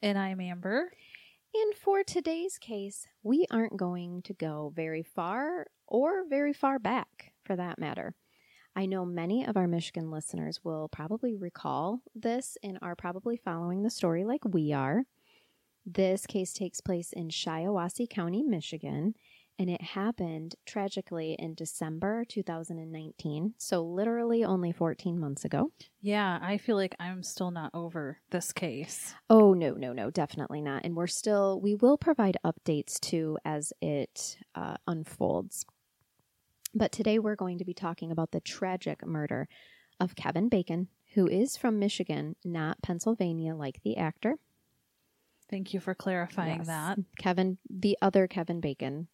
And I'm Amber. And for today's case, we aren't going to go very far or very far back for that matter. I know many of our Michigan listeners will probably recall this and are probably following the story like we are. This case takes place in Shiawassee County, Michigan, and it happened tragically in December 2019, so literally only 14 months ago. Yeah, I feel like I'm still not over this case. Oh, no, no, no, definitely not. And we're still, we will provide updates too as it uh, unfolds. But today we're going to be talking about the tragic murder of Kevin Bacon, who is from Michigan, not Pennsylvania, like the actor. Thank you for clarifying Yes. that. Kevin, the other Kevin Bacon,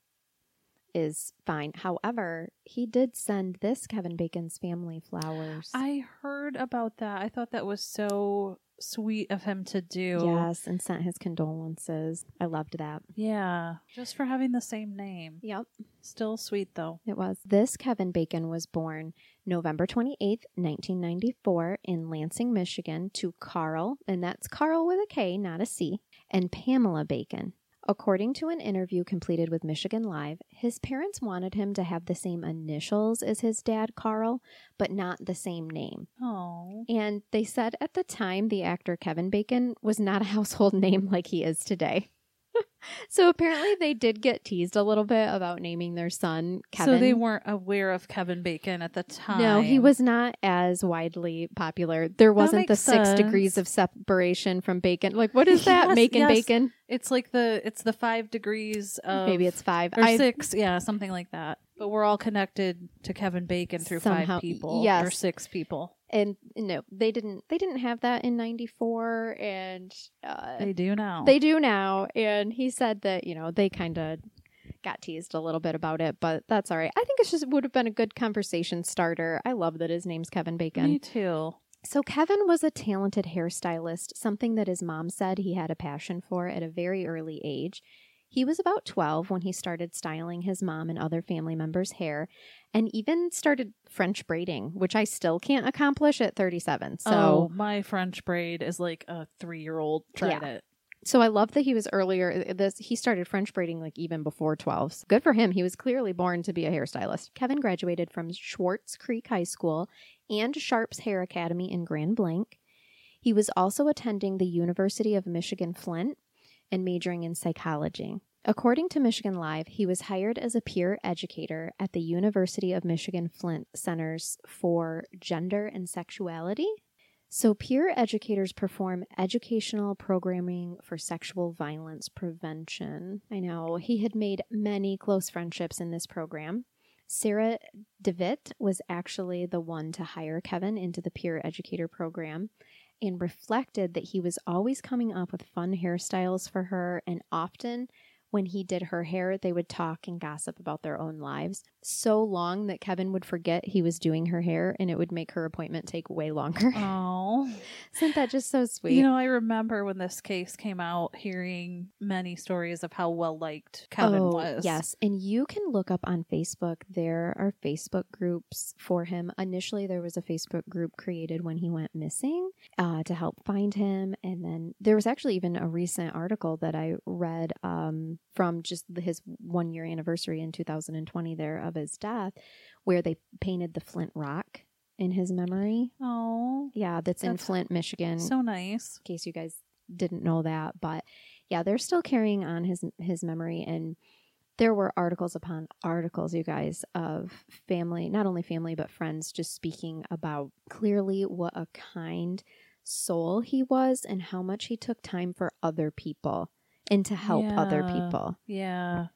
is fine. However, he did send this Kevin Bacon's family flowers. I heard about that. I thought that was so sweet of him to do. yes, and sent his condolences. I loved that. Yeah. Just for having the same name. Yep. Still sweet though. It was. This Kevin Bacon was born November 28th, 1994, in Lansing, Michigan, to Carl, and that's Carl with a K, not a C, and Pamela Bacon. According to an interview completed with Michigan Live, his parents wanted him to have the same initials as his dad, Carl, but not the same name. Oh. And they said at the time the actor Kevin Bacon was not a household name like he is today. So apparently they did get teased a little bit about naming their son Kevin. So they weren't aware of Kevin Bacon at the time. No, he was not as widely popular. There wasn't the makes six degrees of separation from bacon. Like, what is that? Yes, Making yes. bacon? It's like the it's the five degrees of Maybe it's five. or I- six, yeah, something like that. But we're all connected to Kevin Bacon through Somehow- five people or six people. And no, they didn't. They didn't have that in '94, and uh, They do now. They do now. And he said that, you know, they kind of got teased a little bit about it, but that's all right. I think it's just would have been a good conversation starter. I love that his name's Kevin Bacon. Me too. So, Kevin was a talented hairstylist, something that his mom said he had a passion for at a very early age. He was about 12 when he started styling his mom and other family members' hair and even started French braiding, which I still can't accomplish at 37. So, oh, my French braid is like a three year old tried Yeah. it. So I love that he was earlier. Uh, this he started French braiding like even before 12. So good for him. He was clearly born to be a hairstylist. Kevin graduated from Swartz Creek High School and Sharps Hair Academy in Grand Blanc. He was also attending the University of Michigan Flint and majoring in psychology. According to Michigan Live, he was hired as a peer educator at the University of Michigan Flint Centers for Gender and Sexuality. So, peer educators perform educational programming for sexual violence prevention. I know he had made many close friendships in this program. Sarah DeVitt was actually the one to hire Kevin into the peer educator program and reflected that he was always coming up with fun hairstyles for her and often when he did her hair, they would talk and gossip about their own lives so long that Kevin would forget he was doing her hair and it would make her appointment take way longer. Oh. Isn't that just so sweet? You know, I remember when this case came out hearing many stories of how well liked Kevin Oh, was. Yes. And you can look up on Facebook. There are Facebook groups for him. Initially, there was a Facebook group created when he went missing uh, to help find him. And then there was actually even a recent article that I read um, from just his one year anniversary in 2020 there of his death, where they painted the Flint Rock in his memory. Oh. Yeah, that's, in Flint, Michigan. So nice. in case you guys didn't know that but yeah they're still carrying on his his memory and there were articles upon articles you guys of family not only family but friends just speaking about clearly what a kind soul he was and how much he took time for other people and to help other people Yeah.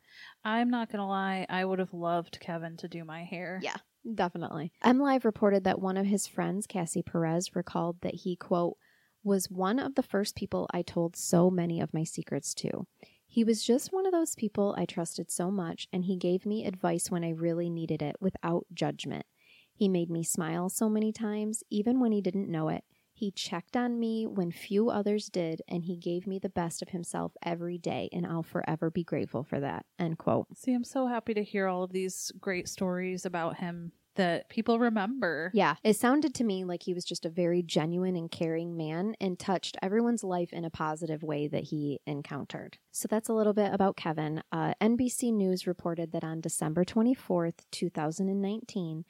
I'm not going to lie. I would have loved Kevin to do my hair. Yeah. Definitely. M Live reported that one of his friends, Cassie Perez, recalled that he, quote, was one of the first people I told so many of my secrets to. He was just one of those people I trusted so much, and he gave me advice when I really needed it without judgment. He made me smile so many times, even when he didn't know it. He checked on me when few others did, and he gave me the best of himself every day, and I'll forever be grateful for that. End quote. See, I'm so happy to hear all of these great stories about him that people remember. Yeah, it sounded to me like he was just a very genuine and caring man and touched everyone's life in a positive way that he encountered. So that's a little bit about Kevin. Uh, NBC News reported that on December 24th, 2019,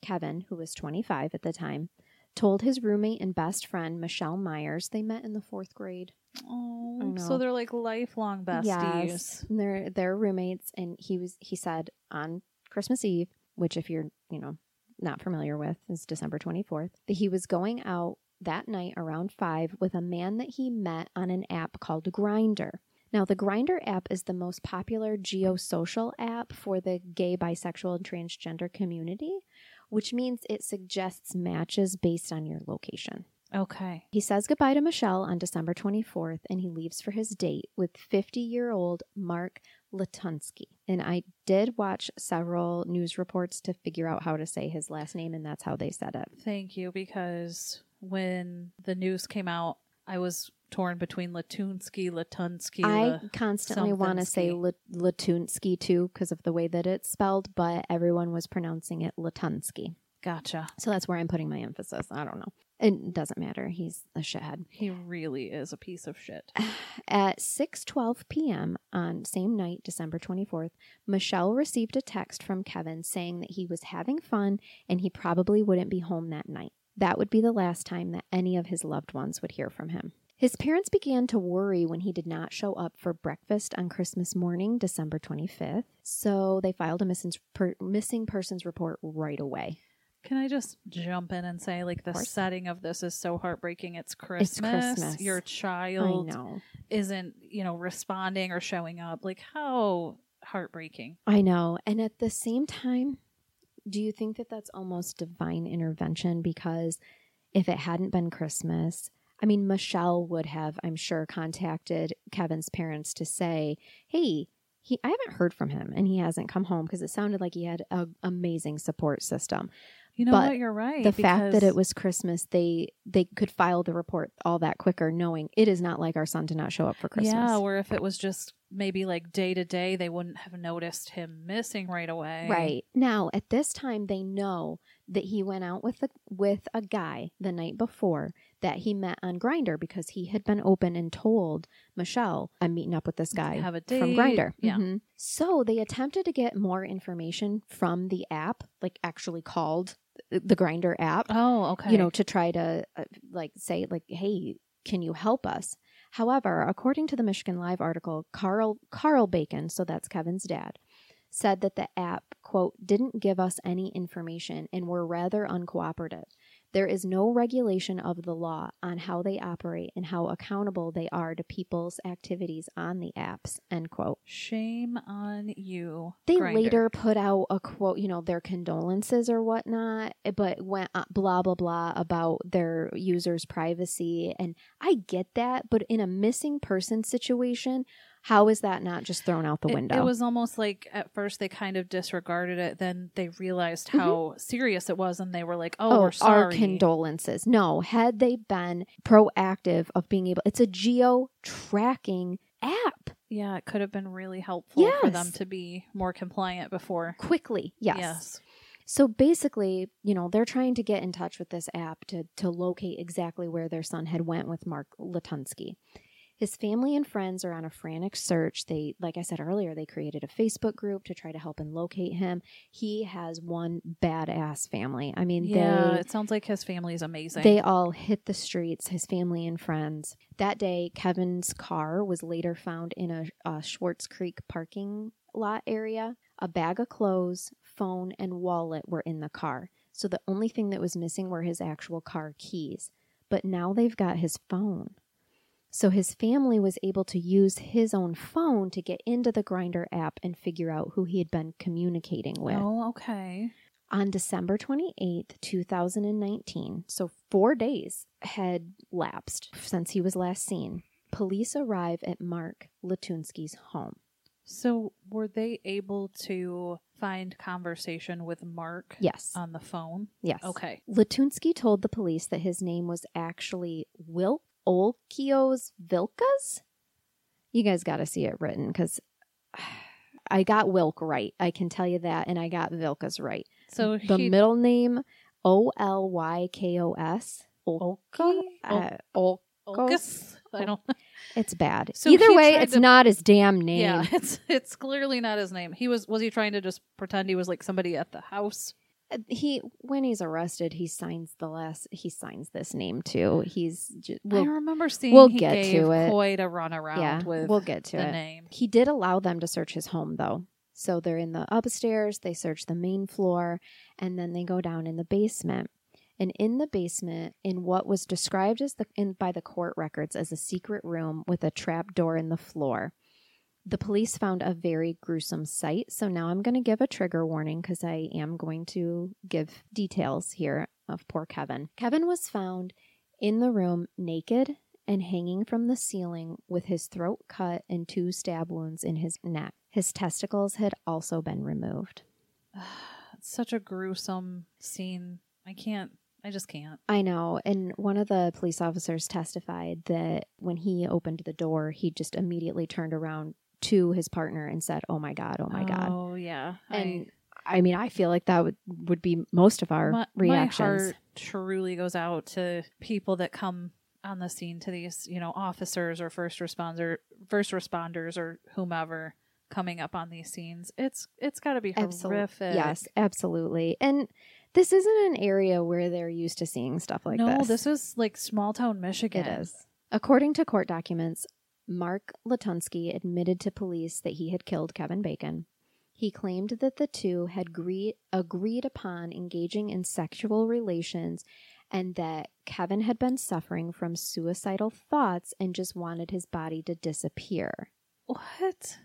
Kevin, who was 25 at the time, told his roommate and best friend, Michelle Myers, they met in the fourth grade. Oh, so they're like lifelong besties. Yes, and they're they're roommates, and he was he said on Christmas Eve, which if you're you know not familiar with is December twenty fourth, that he was going out that night around five with a man that he met on an app called Grindr. Now, the Grindr app is the most popular geosocial app for the gay, bisexual, and transgender community, which means it suggests matches based on your location. Okay. He says goodbye to Michelle on December 24th and he leaves for his date with 50 year old Mark Latunski. And I did watch several news reports to figure out how to say his last name, and that's how they said it. Thank you, because when the news came out, I was torn between Latunski, Latunski. I constantly want to say somethingsky. La- Latunski too because of the way that it's spelled, but everyone was pronouncing it Latunski. Gotcha. So that's where I'm putting my emphasis. I don't know. It doesn't matter. He's a shithead. He really is a piece of shit. At 6:12 p.m. on same night, December 24th, Michelle received a text from Kevin saying that he was having fun and he probably wouldn't be home that night. That would be the last time that any of his loved ones would hear from him. His parents began to worry when he did not show up for breakfast on Christmas morning, December 25th. So they filed a missing, per, missing persons report right away. Can I just jump in and say, like, the setting of this is so heartbreaking. It's Christmas. Christmas. Your child isn't, you know, responding or showing up. Like, how heartbreaking. I know. And at the same time, do you think that that's almost divine intervention? Because if it hadn't been Christmas, I mean, Michelle would have, I'm sure, contacted Kevin's parents to say, hey, he, I haven't heard from him and he hasn't come home because it sounded like he had an amazing support system. You know But what? You're right. the fact that it was Christmas, they they could file the report all that quicker, knowing it is not like our son to not show up for Christmas. Yeah, where if it was just maybe like day to day, they wouldn't have noticed him missing right away. Right. Now, at this time they know that he went out with a with a guy the night before that he met on Grindr because he had been open and told Michelle, I'm meeting up with this guy Have a from. Grindr. Yeah. So they attempted to get more information from the app, like actually called the Grindr app Oh, okay. you know, to try to uh, like say like, "Hey, can you help us?" However, according to the Michigan Live article, Carl Carl Bacon, so that's Kevin's dad, said that the app quote didn't give us any information and were rather uncooperative. There is no regulation of the law on how they operate and how accountable they are to people's activities on the apps. End quote. Shame on you. They Grindr. later put out a quote, you know, their condolences or whatnot, but went uh, blah, blah, blah about their users' privacy. And I get that, but in a missing person situation, how is that not just thrown out the It- window? It, was almost like at first they kind of disregarded it, then they realized Mhm. how serious it was, and they were like, "Oh, we're our condolences. No, had they been proactive of being able, it's a geo tracking app yeah, it could have been really helpful for them to be more compliant before. quickly. Yes. Yes. So basically, you know, they're trying to get in touch with this app to to locate exactly where their son had went with Mark Latunski. His family and friends are on a frantic search. They, like I said earlier, they created a Facebook group to try to help and locate him. He has one badass family. I mean, Yeah, they it sounds like his family is amazing. they all hit the streets, his family and friends. That day, Kevin's car was later found in a, a Swartz Creek parking lot area. A bag of clothes, phone, and wallet were in the car. So the only thing that was missing were his actual car keys. But now they've got his phone. So his family was able to use his own phone to get into the Grindr app and figure out who he had been communicating with. oh, okay. On December 28th, 2019, so four days had lapsed since he was last seen, police arrive at Mark Latunski's home. So were they able to find conversation with Mark Yes. on the phone? yes. Okay. Latunski told the police that his name was actually Wilk Olkios Vilkas. You guys got to see it written because I got Wilk right. I can tell you that, and I got Vilkas right. So the he middle name O L Y K O S. Olka? Uh, Ol- Olkus? I don't it's bad. So Either way, it's to- not his damn name. Yeah, it's it's clearly not his name. He was was he trying to just pretend he was like somebody at the house? He when he's arrested, he signs the last. He signs this name too. He's just, I we'll, remember seeing we'll he get gave to it. quite a run around yeah, with we'll get to the it. name. He did allow them to search his home though. So they're in the upstairs, they search the main floor, and then they go down in the basement. And in the basement, in what was described as the in by the court records as a secret room with a trap door in the floor, the police found a very gruesome sight. So now I'm going to give a trigger warning because I am going to give details here of poor Kevin. Kevin was found in the room naked and hanging from the ceiling with his throat cut and two stab wounds in his neck. His testicles had also been removed. It's such a gruesome scene. I can't. I just can't. I know. And one of the police officers testified that when he opened the door, he just immediately turned around to his partner and said, Oh my God, oh my God. Oh yeah. And I mean, I feel like that would, would be most of our my, reactions. My heart truly goes out to people that come on the scene to these, you know, officers or first responder, first responders or whomever coming up on these scenes. It's it's got to be Absol- horrific. Yes, absolutely. And this isn't an area where they're used to seeing stuff like no, this. No, this is like small town Michigan. It is. According to court documents, Mark Latunski admitted to police that he had killed Kevin Bacon. He claimed that the two had agree- agreed upon engaging in sexual relations and that Kevin had been suffering from suicidal thoughts and just wanted his body to disappear. What?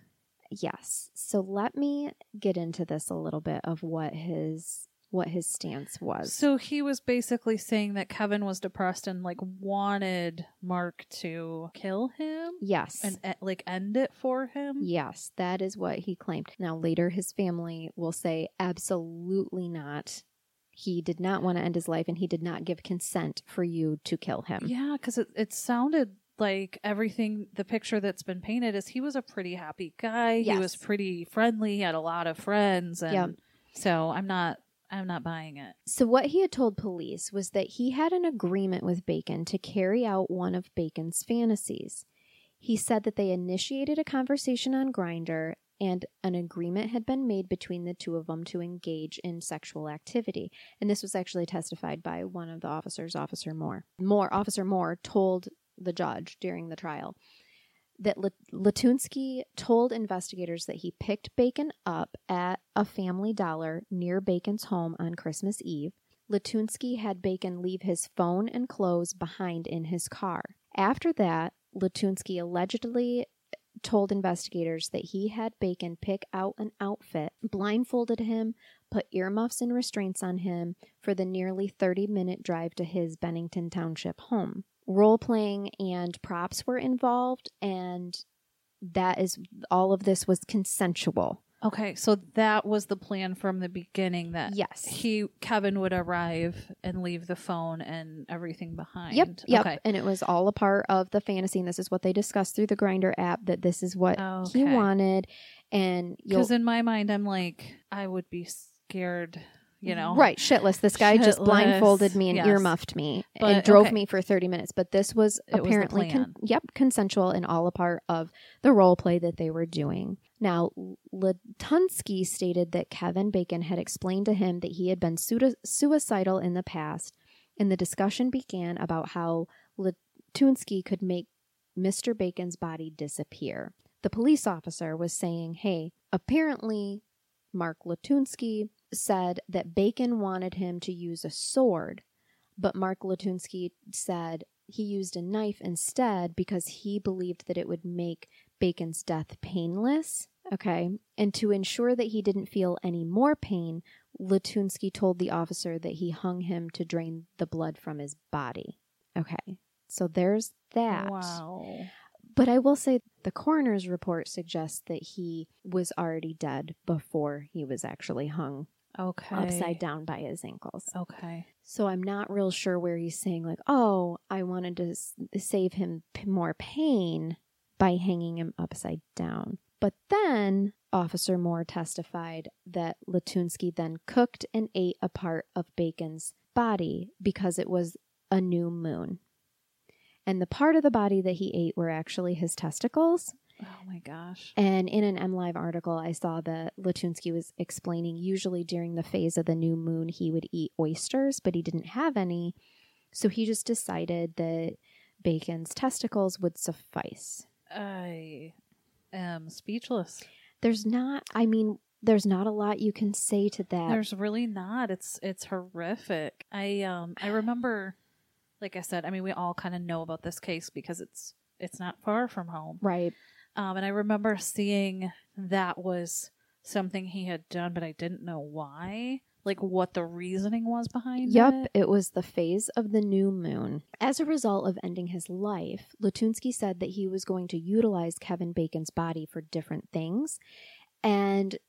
Yes. So let me get into this a little bit of what his what his stance was. So he was basically saying that Kevin was depressed and like wanted Mark to kill him yes. and eh, like end it for him. Yes, that is what he claimed. Now, later, his family will say absolutely not. He did not want to end his life and he did not give consent for you to kill him. Yeah, because it, it sounded like everything, the picture that's been painted is he was a pretty happy guy. He was pretty friendly, he had a lot of friends. And Yep. so I'm not, I'm not buying it. So, what he had told police was that he had an agreement with Bacon to carry out one of Bacon's fantasies. He said that they initiated a conversation on Grindr and an agreement had been made between the two of them to engage in sexual activity. And this was actually testified by one of the officers, Officer Moore. Moore, Officer Moore told the judge during the trial that Lat- Latunski told investigators that he picked Bacon up at a family dollar near Bacon's home on Christmas Eve. Latunski had Bacon leave his phone and clothes behind in his car. After that, Latunski allegedly told investigators that he had Bacon pick out an outfit, blindfolded him, put earmuffs and restraints on him for the nearly 30 minute drive to his Bennington Township home. Role playing and props were involved, and that is all of this was consensual. Okay, so that was the plan from the beginning that Yes. he Kevin would arrive and leave the phone and everything behind. Yep, yep. Okay. And it was all a part of the fantasy, and this is what they discussed through the Grindr app that this is what he wanted. And Because in my mind, I'm like, I would be scared, you know? right shitless. This guy just blindfolded me and yes. earmuffed me and drove okay. me for thirty minutes. But this was It was apparently con- yep consensual and all a part of the role play that they were doing. Now, Latunski stated that Kevin Bacon had explained to him that he had been sui- suicidal in the past, and the discussion began about how Latunski could make Mr. Bacon's body disappear. The police officer was saying, hey, apparently Mark Latunski said that Bacon wanted him to use a sword, but Mark Latunski said he used a knife instead because he believed that it would make Bacon's death painless. Okay. And to ensure that he didn't feel any more pain, Latunski told the officer that he hung him to drain the blood from his body. Okay, so there's that. Wow. But I will say the coroner's report suggests that he was already dead before he was actually hung Okay. upside down by his ankles. Okay. So I'm not real sure where he's saying, like, oh, I wanted to s- save him p- more pain by hanging him upside down. But then Officer Moore testified that Latunski then cooked and ate a part of Bacon's body because it was a new moon. And the part of the body that he ate were actually his testicles. Oh my gosh. And in an MLive article, I saw that Latunski was explaining usually during the phase of the new moon, he would eat oysters, but he didn't have any. So he just decided that Bacon's testicles would suffice. I am speechless. There's not, I mean, there's not a lot you can say to that. There's really not. It's it's horrific. I um I remember like I said, I mean we all kind of know about this case because it's it's not far from home. right. Um and I remember seeing that was something he had done but I didn't know why. Like what the reasoning was behind Yup, it. Yep, it was the phase of the new moon. As a result of ending his life, Latunski said that he was going to utilize Kevin Bacon's body for different things. And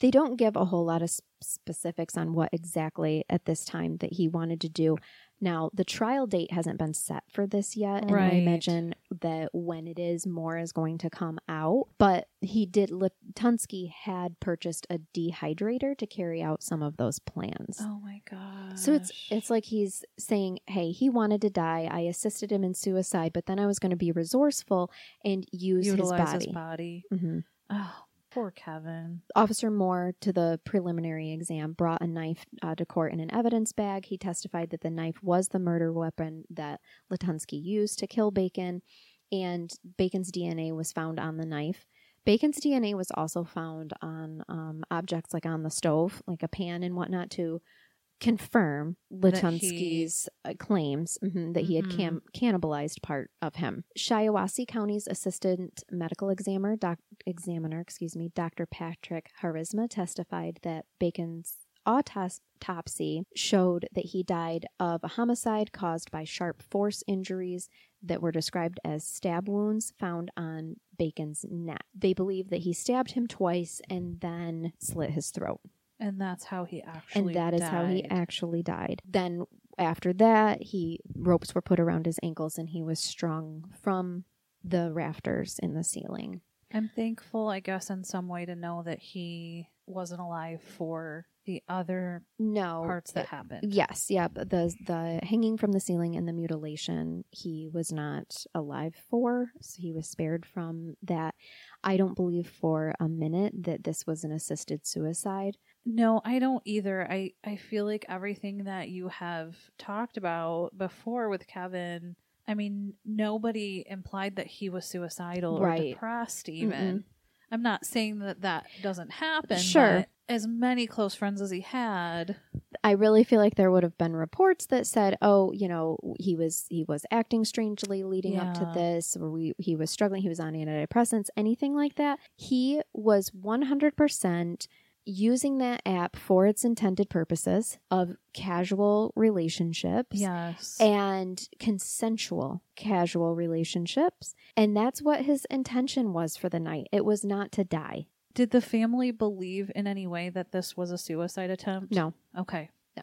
they don't give a whole lot of specifics on what exactly at this time that he wanted to do. Now, the trial date hasn't been set for this yet, and I imagine that when it is, more is going to come out. But he did, Latunski had purchased a dehydrator to carry out some of those plans. Oh my god. So it's it's like he's saying, "Hey, he wanted to die. I assisted him in suicide, but then I was going to be resourceful and use utilize his his body." body. hmm Oh, poor Kevin. Officer Moore, to the preliminary exam, brought a knife uh, to court in an evidence bag. He testified that the knife was the murder weapon that Latunski used to kill Bacon, and Bacon's DNA was found on the knife. Bacon's DNA was also found on um, objects like on the stove, like a pan and whatnot, to confirm That he- uh, claims mhm, that he had Mhm. cam- cannibalized part of him. Shiawassee County's assistant medical examiner, doc- examiner, excuse me, Dr. Patrick Hansma testified that Bacon's autopsy showed that he died of a homicide caused by sharp force injuries that were described as stab wounds found on Bacon's neck. They believe that he stabbed him twice and then slit his throat. And that's how he actually And that is how he died. actually died. Then after that, he ropes were put around his ankles and he was strung from the rafters in the ceiling. I'm thankful, I guess, in some way to know that he wasn't alive for the other No parts that it- happened. Yes, yeah, the the hanging from the ceiling and the mutilation he was not alive for, so he was spared from that. I don't believe for a minute that this was an assisted suicide. No, I don't either. I, I feel like everything that you have talked about before with Kevin, I mean, nobody implied that he was suicidal or depressed, even. I'm not saying that that doesn't happen. Sure. but as many close friends as he had, I really feel like there would have been reports that said, "Oh, you know, he was he was acting strangely leading up to this, or we he was struggling, he was on antidepressants, anything like that." He was 100% using that app for its intended purposes of casual relationships. yes. And consensual casual relationships. And that's what his intention was for the night. It was not to die. Did the family believe in any way that this was a suicide attempt? No. Okay. no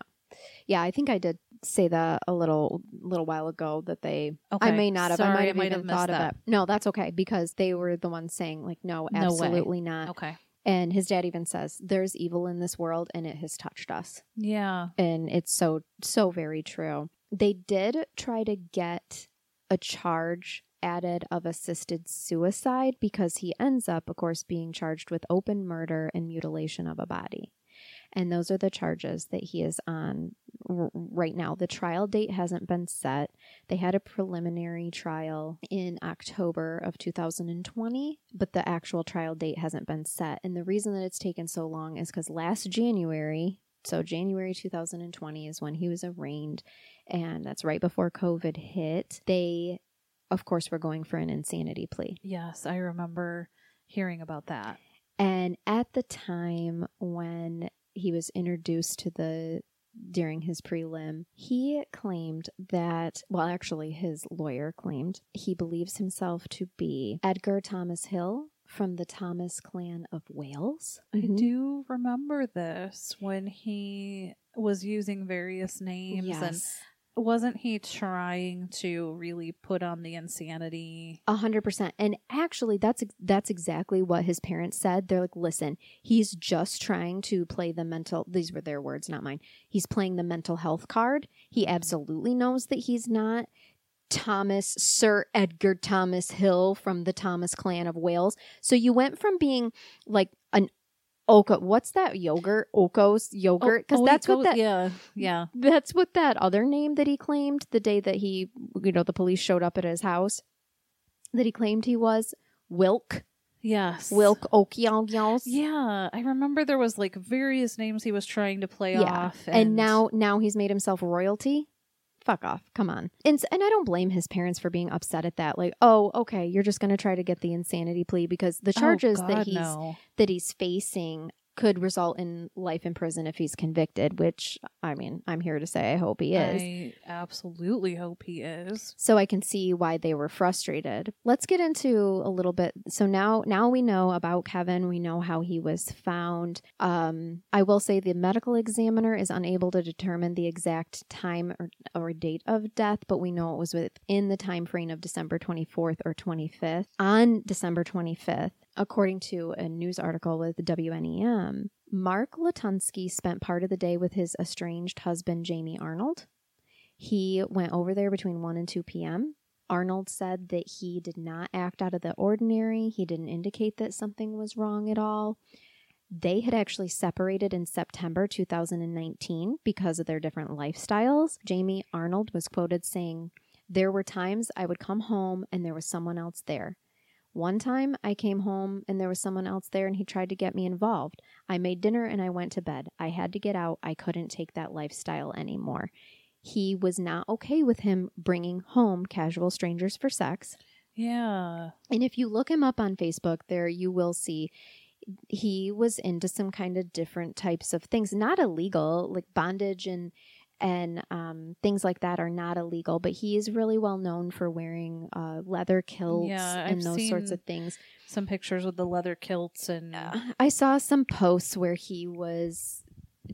Yeah, I think I did say that a little little while ago that they Okay. I may not have. I Sorry, might have might even have thought that. of it. No, that's okay because they were the ones saying like, no, No absolutely not. Okay. And his dad even says, "There's evil in this world, and it has touched us." Yeah. And it's so so very true. They did try to get a charge added of assisted suicide because he ends up, of course, being charged with open murder and mutilation of a body. And those are the charges that he is on r- right now. The trial date hasn't been set. They had a preliminary trial in October of 2020, but the actual trial date hasn't been set. And the reason that it's taken so long is because last January, so January 2020 is when he was arraigned, and that's right before COVID hit. They, of course, were going for an insanity plea. Yes, I remember hearing about that. And at the time when he was introduced to the during his prelim, he claimed that, well, actually, his lawyer claimed he believes himself to be Edgar Thomas Hill from the Thomas clan of Wales. I Mhm. do remember this when he was using various names and Yes. Wasn't he trying to really put on the insanity? A hundred percent. And actually, that's that's exactly what his parents said. They're like, "Listen, he's just trying to play the mental." These were their words, not mine. He's playing the mental health card. He absolutely knows that he's not Thomas Sir Edgar Thomas Hill from the Thomas clan of Wales. So you went from being like Oka. What's that yogurt? Oko's yogurt? Oh, because Oh, that's what that yeah, yeah. that's what that other name that he claimed the day that he, you know, the police showed up at his house, that he claimed he was Wilk, Yes. Wilk Okiagyals. Yeah, I remember there was like various names he was trying to play Yeah. off, And now, now he's made himself royalty. Fuck off. Come on. And, and I don't blame his parents for being upset at that. Like, oh, okay, you're just going to try to get the insanity plea because the Oh, charges that he's no. that he's facing could result in life in prison if he's convicted, which I mean, I'm here to say I hope he is. I absolutely hope he is. so I can see why they were frustrated. Let's get into a little bit. So now, now we know about Kevin. We know how he was found. Um, I will say the medical examiner is unable to determine the exact time or, or date of death, but we know it was within the time frame of December 24th or 25th. On December 25th, according to a news article with WNEM, Mark Latunski spent part of the day with his estranged husband, Jamie Arnold. He went over there between 1 and 2 p.m. Arnold said that he did not act out of the ordinary. He didn't indicate that something was wrong at all. They had actually separated in September 2019 because of their different lifestyles. Jamie Arnold was quoted saying, There were times I would come home and there was someone else there. One time I came home and there was someone else there and he tried to get me involved. I made dinner and I went to bed. I had to get out. I couldn't take that lifestyle anymore he was not okay with him bringing home casual strangers for sex. Yeah. And if you look him up on Facebook, there you will see he was into some kind of different types of things, not illegal, like bondage and and um, things like that are not illegal. But he is really well known for wearing uh, leather kilts Yeah, and I've those sorts of things. Some pictures with the leather kilts and Uh, I saw some posts where he was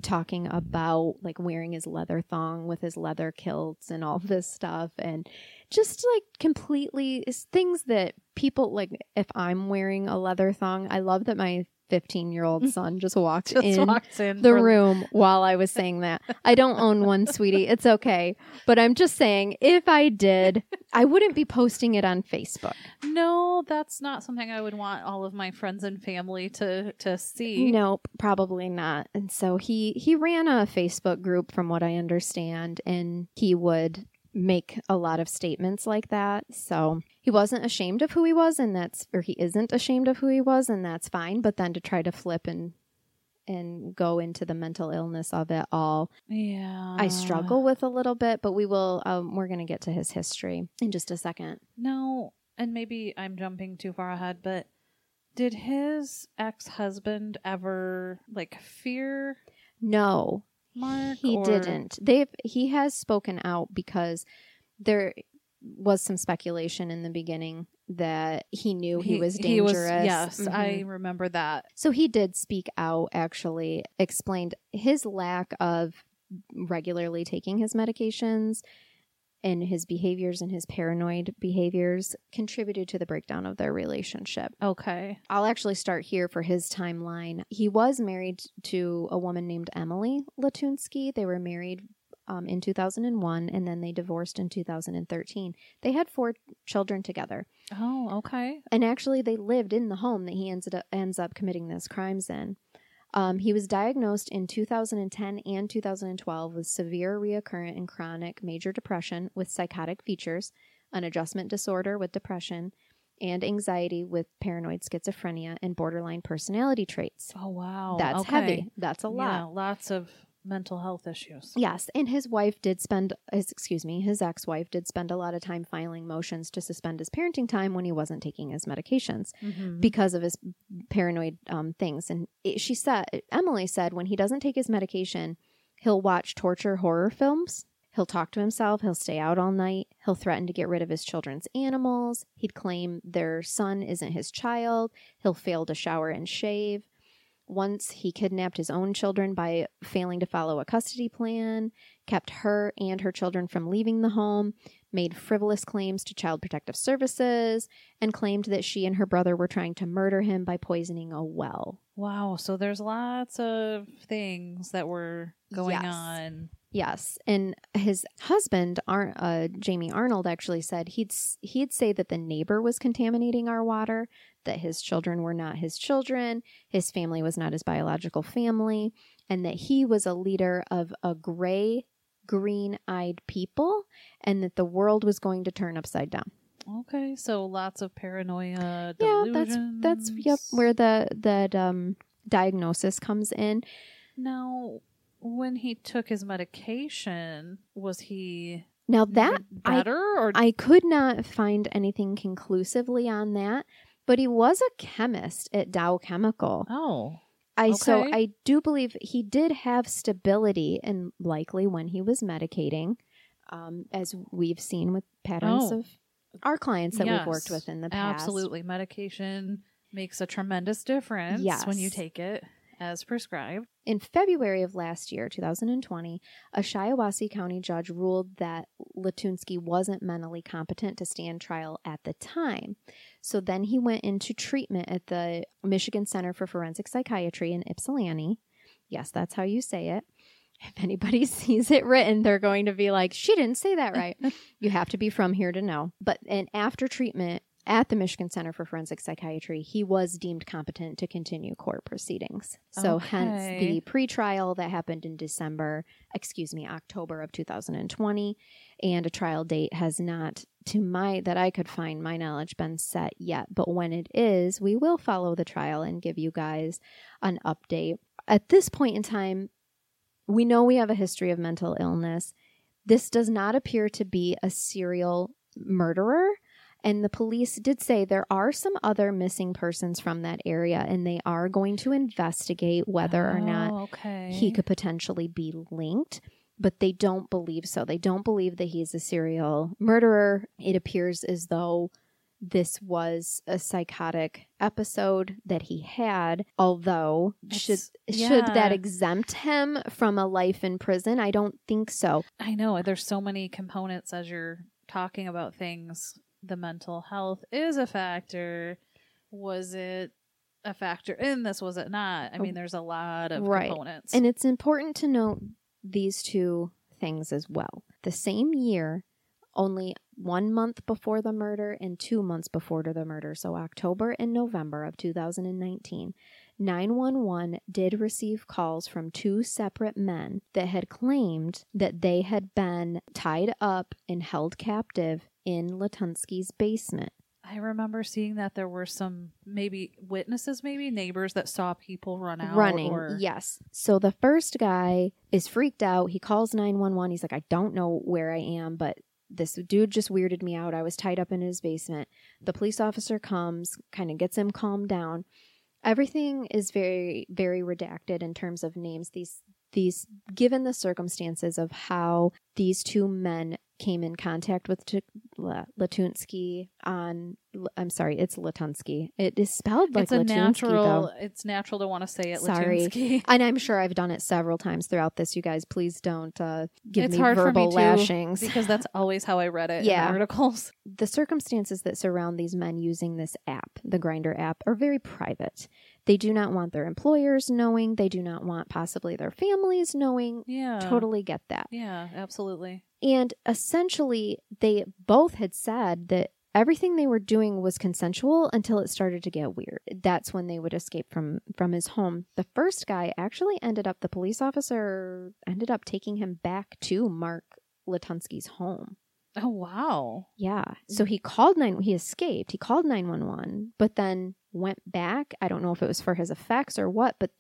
talking about like wearing his leather thong with his leather kilts and all this stuff and just like completely is things that people like if I'm wearing a leather thong I love that my 15 year old mm. son just walked just in walked in the room while I was saying that. I don't own one, sweetie. It's okay. But I'm just saying, if I did, I wouldn't be posting it on Facebook. No, that's not something I would want all of my friends and family to to see. Nope, probably not. And so he he ran a Facebook group from what I understand and he would make a lot of statements like that. So he wasn't ashamed of who he was and that's or he isn't ashamed of who he was and that's fine, but then to try to flip and and go into the mental illness of it all Yeah. I struggle with a little bit, but we will um, we're going to get to his history in just a second. No, and maybe I'm jumping too far ahead, but did his ex-husband ever like fear No, Mark? He or- didn't. They've he has spoken out because there was some speculation in the beginning that he knew he, was dangerous. yes, Mhm. I remember that. so he did speak out actually explained his lack of regularly taking his medications and his behaviors and his paranoid behaviors contributed to the breakdown of their relationship. Okay. I'll actually start here for his timeline. He was married to a woman named Emily Latunski. They were married um, in 2001 and then they divorced in 2013. They had four children together. Oh, okay. And actually, they lived in the home that he ends up, ends up committing those crimes in. Um, he was diagnosed in 2010 and 2012 with severe recurrent and chronic major depression with psychotic features, an adjustment disorder with depression, and anxiety with paranoid schizophrenia and borderline personality traits. Oh, wow. That's okay. heavy. That's a lot. Yeah, lots of mental health issues. Yes, and his wife did spend his excuse me, his ex-wife did spend a lot of time filing motions to suspend his parenting time when he wasn't taking his medications Mhm. because of his paranoid um, things. And it, she said, Emily said, when he doesn't take his medication, he'll watch torture horror films. He'll talk to himself. He'll stay out all night. He'll threaten to get rid of his children's animals. He'd claim their son isn't his child. He'll fail to shower and shave. Once he kidnapped his own children by failing to follow a custody plan, kept her and her children from leaving the home, made frivolous claims to Child Protective Services, and claimed that she and her brother were trying to murder him by poisoning a well. Wow. So there's lots of things that were going Yes. on. Yes, and his husband, Ar- uh, Jamie Arnold, actually said he'd s- he'd say that the neighbor was contaminating our water, that his children were not his children, his family was not his biological family, and that he was a leader of a gray, green-eyed people, and that the world was going to turn upside down. Okay. So lots of paranoia. Yeah, that's that's yep where the that um diagnosis comes in. Now, when he took his medication, was he Now that I better or I could not find anything conclusively on that, but he was a chemist at Dow Chemical. oh I so. I do believe he did have stability and likely when he was medicating, um, as we've seen with patterns Oh. of our clients that we've worked with in the past. absolutely medication makes a tremendous difference when you take it as prescribed. In February of last year, 2020, a Shiawassee County judge ruled that Latunski wasn't mentally competent to stand trial at the time. So then he went into treatment at the Michigan Center for Forensic Psychiatry in Ypsilanti. Yes, that's how you say it. If anybody sees it written, they're going to be like, she didn't say that right. you have to be from here to know. But and after treatment at the Michigan Center for Forensic Psychiatry, he was deemed competent to continue court proceedings. So hence Okay. the pretrial that happened in December, excuse me, October of 2020, and a trial date has not to my that I could find my knowledge been set yet, but when it is, we will follow the trial and give you guys an update. At this point in time, we know we have a history of mental illness. This does not appear to be a serial murderer. And the police did say there are some other missing persons from that area, and they are going to investigate whether or not Oh, okay. he could potentially be linked, but they don't believe so. They don't believe that he's a serial murderer. It appears as though this was a psychotic episode that he had, although should It's- should that exempt him from a life in prison? I don't think so. I know there's so many components as you're talking about things. The mental health is a factor. Was it a factor in this? Was it not? I oh, mean, there's a lot of Right. components. And it's important to note these two things as well. The same year, only one month before the murder and two months before the murder, so October and November of 2019, 911 did receive calls from two separate men that had claimed that they had been tied up and held captive in Latunski's basement. I remember seeing that there were some maybe witnesses, maybe neighbors that saw people run out. running. Or, Yes. So the first guy is freaked out. He calls 911. He's like, I don't know where I am, but this dude just weirded me out. I was tied up in his basement. The police officer comes, kind of gets him calmed down. Everything is very, very redacted in terms of names. These, these, given the circumstances of how these two men came in contact with T- Latunski on, I'm sorry, it's Latunski. It is spelled like it's a Latunsky, natural. though. It's natural to want to say it. Sorry. Latunski. And I'm sure I've done it several times throughout this. You guys, please don't uh, give It's me hard for me verbal too, lashings. because that's always how I read it Yeah. in articles. the circumstances that surround these men using this app, the Grindr app, are very private. They do not want their employers knowing. They do not want possibly their families knowing. Yeah. Totally get that. Yeah, absolutely. And essentially, they both had said that everything they were doing was consensual until it started to get weird. That's when they would escape from from his home. The first guy actually ended up the police officer ended up taking him back to Mark Latunski's home. Oh wow. Yeah. So he called nine he escaped. He called 911, but then went back. I don't know if it was for his effects or what, but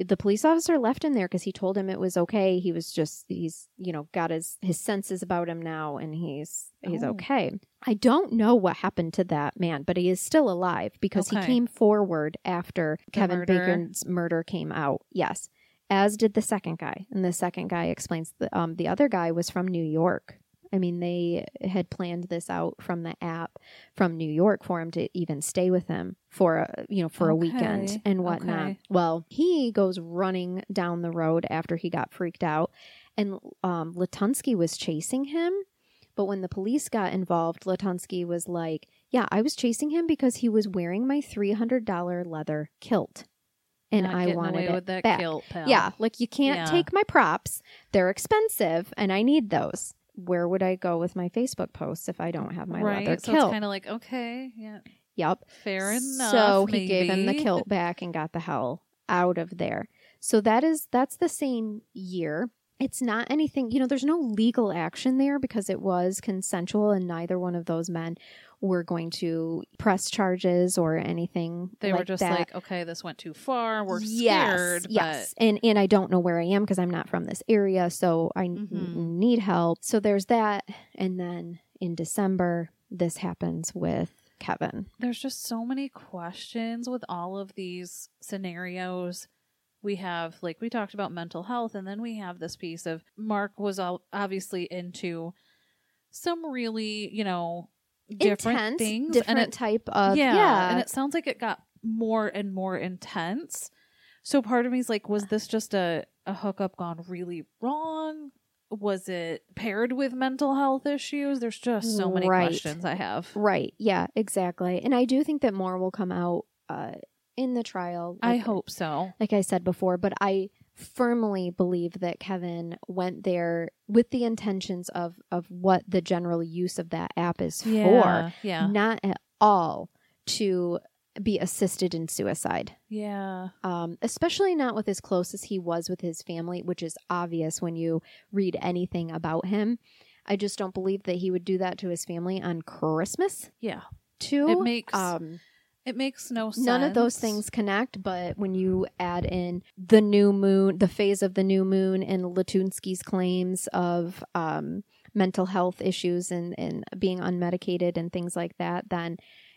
the police officer left him there because he told him it was okay. He was just he's you know got his his senses about him now, and he's he's Oh. okay. I don't know what happened to that man, but he is still alive because he came forward after Kevin murder. Bacon's murder came out. Yes, as did the second guy, and the second guy explains the um the other guy was from New York. I mean, they had planned this out from the app from New York for him to even stay with him for a you know for a weekend and whatnot. okay. Well, he goes running down the road after he got freaked out, and um, Latunski was chasing him. But when the police got involved, Latunski was like, "Yeah, I was chasing him because he was wearing my three hundred dollar leather kilt, and Not I wanted it with that back." kilt. Yeah, like you can't Yeah. take my props. They're expensive and I need those. Where would I go with my Facebook posts if I don't have my right. leather so kilt? it's kind of like okay, yeah, yep. fair enough. So he gave him the kilt back and got the hell out of there. So that is that's the same year. It's not anything, you know, there's no legal action there because it was consensual and neither one of those men were going to press charges or anything. They were just that. like, okay, this went too far. We're yes, scared. Yes, and and I don't know where I am because I'm not from this area, so I n- Mhm. need help. So there's that, and then in December, this happens with Kevin. There's just so many questions with all of these scenarios. We have, like, we talked about mental health, and then we have this piece of Mark was all obviously into some really, you know, different Intense, things. different and it, type of yeah, yeah. and it sounds like it got more and more intense. So part of me is like, was this just a, a hookup gone really wrong? Was it paired with mental health issues? There's just so many Right. questions I have. right, yeah, exactly. And I do think that more will come out uh, in the trial. I hope so. like I said before, but I firmly believe that Kevin went there with the intentions of of what the general use of that app is for. Yeah. Yeah. not at all to be assisted in suicide. Yeah. Um, especially not with as close as he was with his family, which is obvious when you read anything about him. I just don't believe that he would do that to his family on Christmas Yeah. too. It makes um, it makes no sense. none of those things connect, but when you add in the new moon, the phase of the new moon, and Latunski's claims of um, mental health issues and, and being unmedicated and things like that, then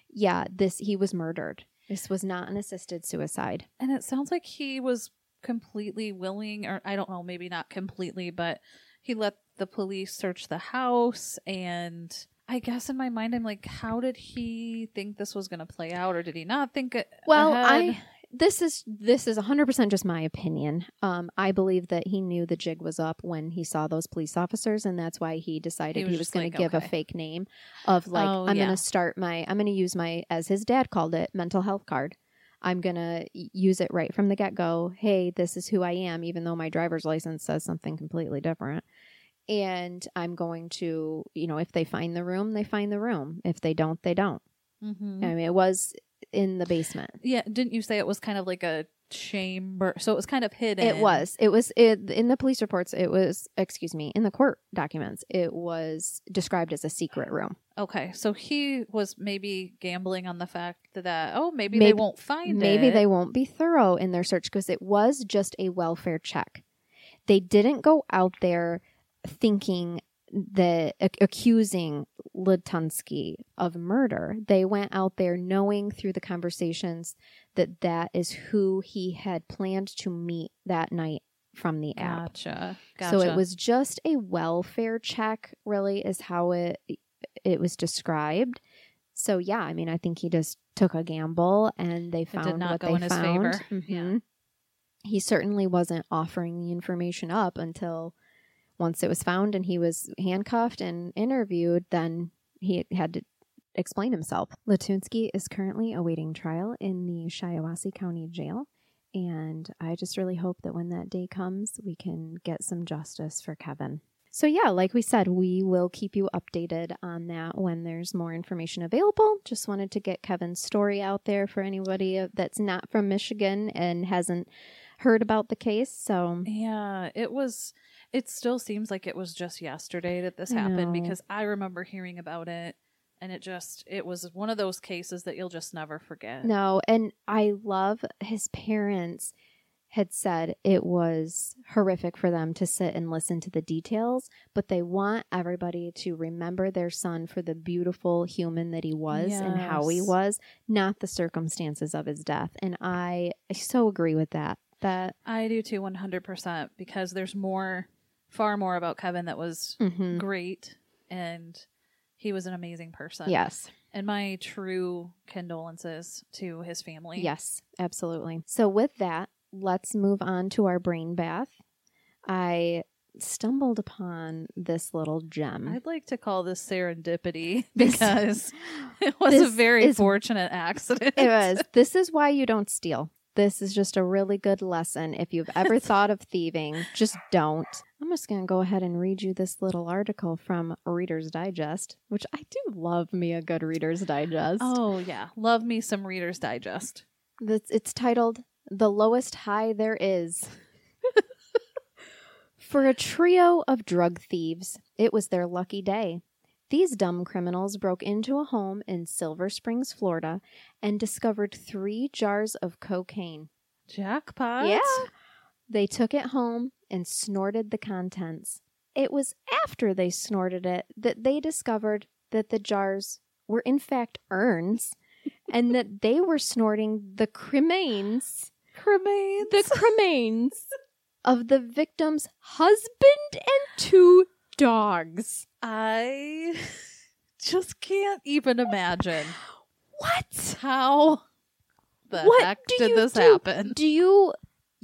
yeah, this he was murdered. This was not an assisted suicide. And it sounds like he was completely willing, or I don't know, maybe not completely, but he let the police search the house. And I guess in my mind, I'm like, how did he think this was going to play out, or did he not think it? Well, ahead? I this is this is 100% just my opinion. Um I believe that he knew the jig was up when he saw those police officers and that's why he decided He was was, going like, to give a fake name of like Oh, I'm yeah. going to start my I'm going to use my as his dad called it mental health card. I'm going to use it right from the get-go. Hey, this is who I am even though my driver's license says something completely different. And I'm going to, you know, if they find the room, they find the room. If they don't, they don't. Mhm. I mean, it was in the basement. yeah, didn't you say it was kind of like a chamber? So it was kind of hidden. It was. It was it, in the police reports. It was. Excuse me. In the court documents, it was described as a secret room. Okay, so he was maybe gambling on the fact that oh maybe, they won't find Maybe it. they won't be thorough in their search because it was just a welfare check. They didn't go out there thinking that ac- accusing Latunski of murder. They went out there knowing through the conversations that that is who he had planned to meet that night from the app. Gotcha. Gotcha. So it was just a welfare check, really, is how it it was described. So yeah, I mean, I think he just took a gamble, and they found what they in his found. favor. Yeah. Mm-hmm. He certainly wasn't offering the information up until once it was found and he was handcuffed and interviewed. Then he had to explain himself. Latunski is currently awaiting trial in the Shiawassee County Jail. And I just really hope that when that day comes, we can get some justice for Kevin. So, yeah, like we said, we will keep you updated on that when there's more information available. Just wanted to get Kevin's story out there for anybody that's not from Michigan and hasn't heard about the case. So, Yeah, it was. It still seems like it was just yesterday that this I happened know. because I remember hearing about it, and it just it was one of those cases that you'll just never forget. no, and I love his parents had said it was horrific for them to sit and listen to the details, but they want everybody to remember their son for the beautiful human that he was and how he was, not the circumstances of his death. And I, I so agree with that. That I do too, 100%, because there's more, far more about Kevin that was mhm. great and he was an amazing person. yes, And my true condolences to his family. yes, absolutely. So with that, let's move on to our brain bath. I stumbled upon this little gem. I'd like to call this serendipity This- because it was a very is- fortunate accident. It was. This is why you don't steal. This is just a really good lesson. If you've ever thought of thieving, just don't. I'm just going to go ahead and read you this little article from Reader's Digest, which I do love me a good Reader's Digest. Oh, yeah. Love me some Reader's Digest. That's, it's titled The Lowest High There Is. For a trio of drug thieves, it was their lucky day. These dumb criminals broke into a home in Silver Springs, Florida, and discovered three jars of cocaine. Jackpot. Yeah. They took it home and snorted the contents. It was after they snorted it that they discovered that the jars were in fact urns and that they were snorting the cremains, Cremains. the cremains of the victim's husband and two dogs. I just can't even imagine What? how the What heck did this do? happen. Do you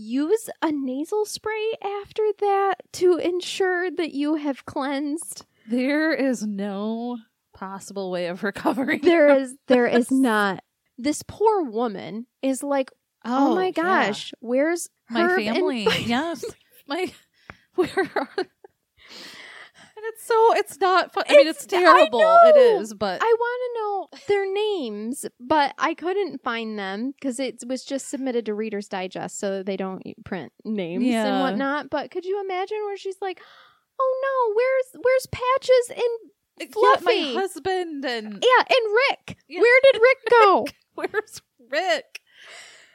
use a nasal spray after that to ensure that you have cleansed? There is no possible way of recovering. There is there is not. This poor woman is like, oh, oh, my yeah. gosh, where's my Herb and- family. yes, my where are so it's not fun. I mean, it's, It's- terrible. It is, but I want to know their names, but I couldn't find them because it was just submitted to Reader's Digest, so they don't print names and whatnot. But could you imagine where she's like, "Oh no, where's where's Patches and uh, yeah, Fluffy. my husband and yeah and Rick? Yeah. Where did Rick go? where's Rick?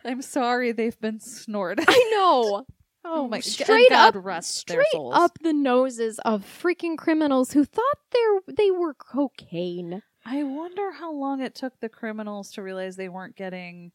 I'm sorry, they've been snorted. I know." Oh my! straight and God up, rest their straight souls. up the noses of freaking criminals who thought they they were cocaine I wonder how long it took the criminals to realize they weren't getting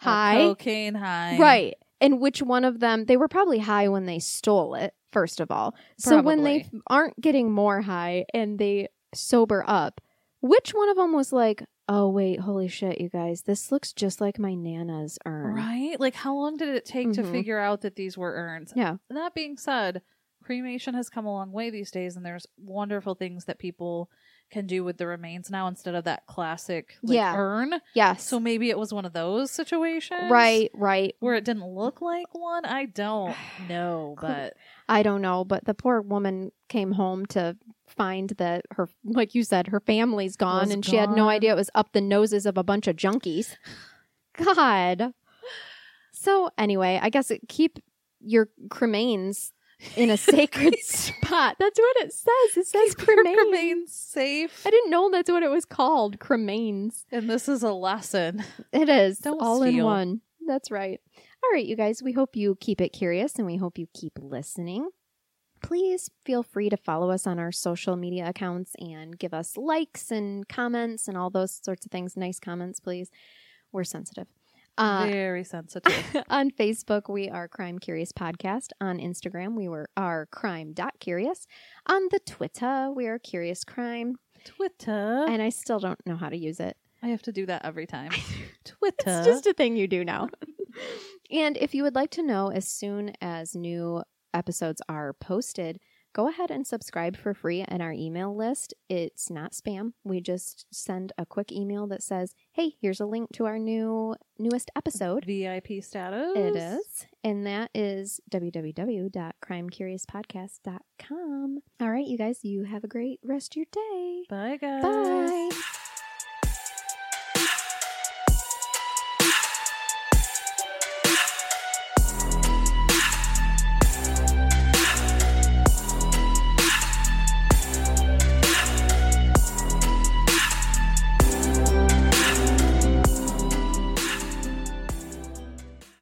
uh, high, cocaine high. right? And which one of them? They were probably high when they stole it. First of all, so when they aren't getting more high and they sober up, which one of them was like, "Oh wait, holy shit, you guys, this looks just like my nana's urn." Right? Like, how long did it take to Mhm. figure out that these were urns? Yeah. That being said, cremation has come a long way these days, and there's wonderful things that people can do with the remains now instead of that classic like, Yeah. urn. Yes. So maybe it was one of those situations. right. Right. Where it didn't look like one. I don't know, but I don't know, but the poor woman came home to find that her, like you said, her family's gone, and she had no idea it was up the noses of a bunch of junkies. God. So anyway, I guess it, keep your cremains in a sacred spot. That's what it says. It says cremains. remains safe. I didn't know that's what it was called. Cremains. And this is a lesson. It is Don't all in one. That's right. All right, you guys, we hope you keep it curious and we hope you keep listening. Please feel free to follow us on our social media accounts and give us likes and comments and all those sorts of things. Nice comments, please. We're sensitive. Uh, Very sensitive. on Facebook, we are Crime Curious Podcast. On Instagram, we were are Crime Curious. On the Twitter, we are Curious Crime. Twitter. And I still don't know how to use it. I have to do that every time. Twitter. It's just a thing you do now. and if you would like to know as soon as new episodes are posted, go ahead and subscribe for free in our email list. It's not spam. We just send a quick email that says, "Hey, here's a link to our new newest episode." VIP status. It is. And that is www.crimecuriouspodcast.com. All right, you guys, you have a great rest of your day. Bye, guys. Bye.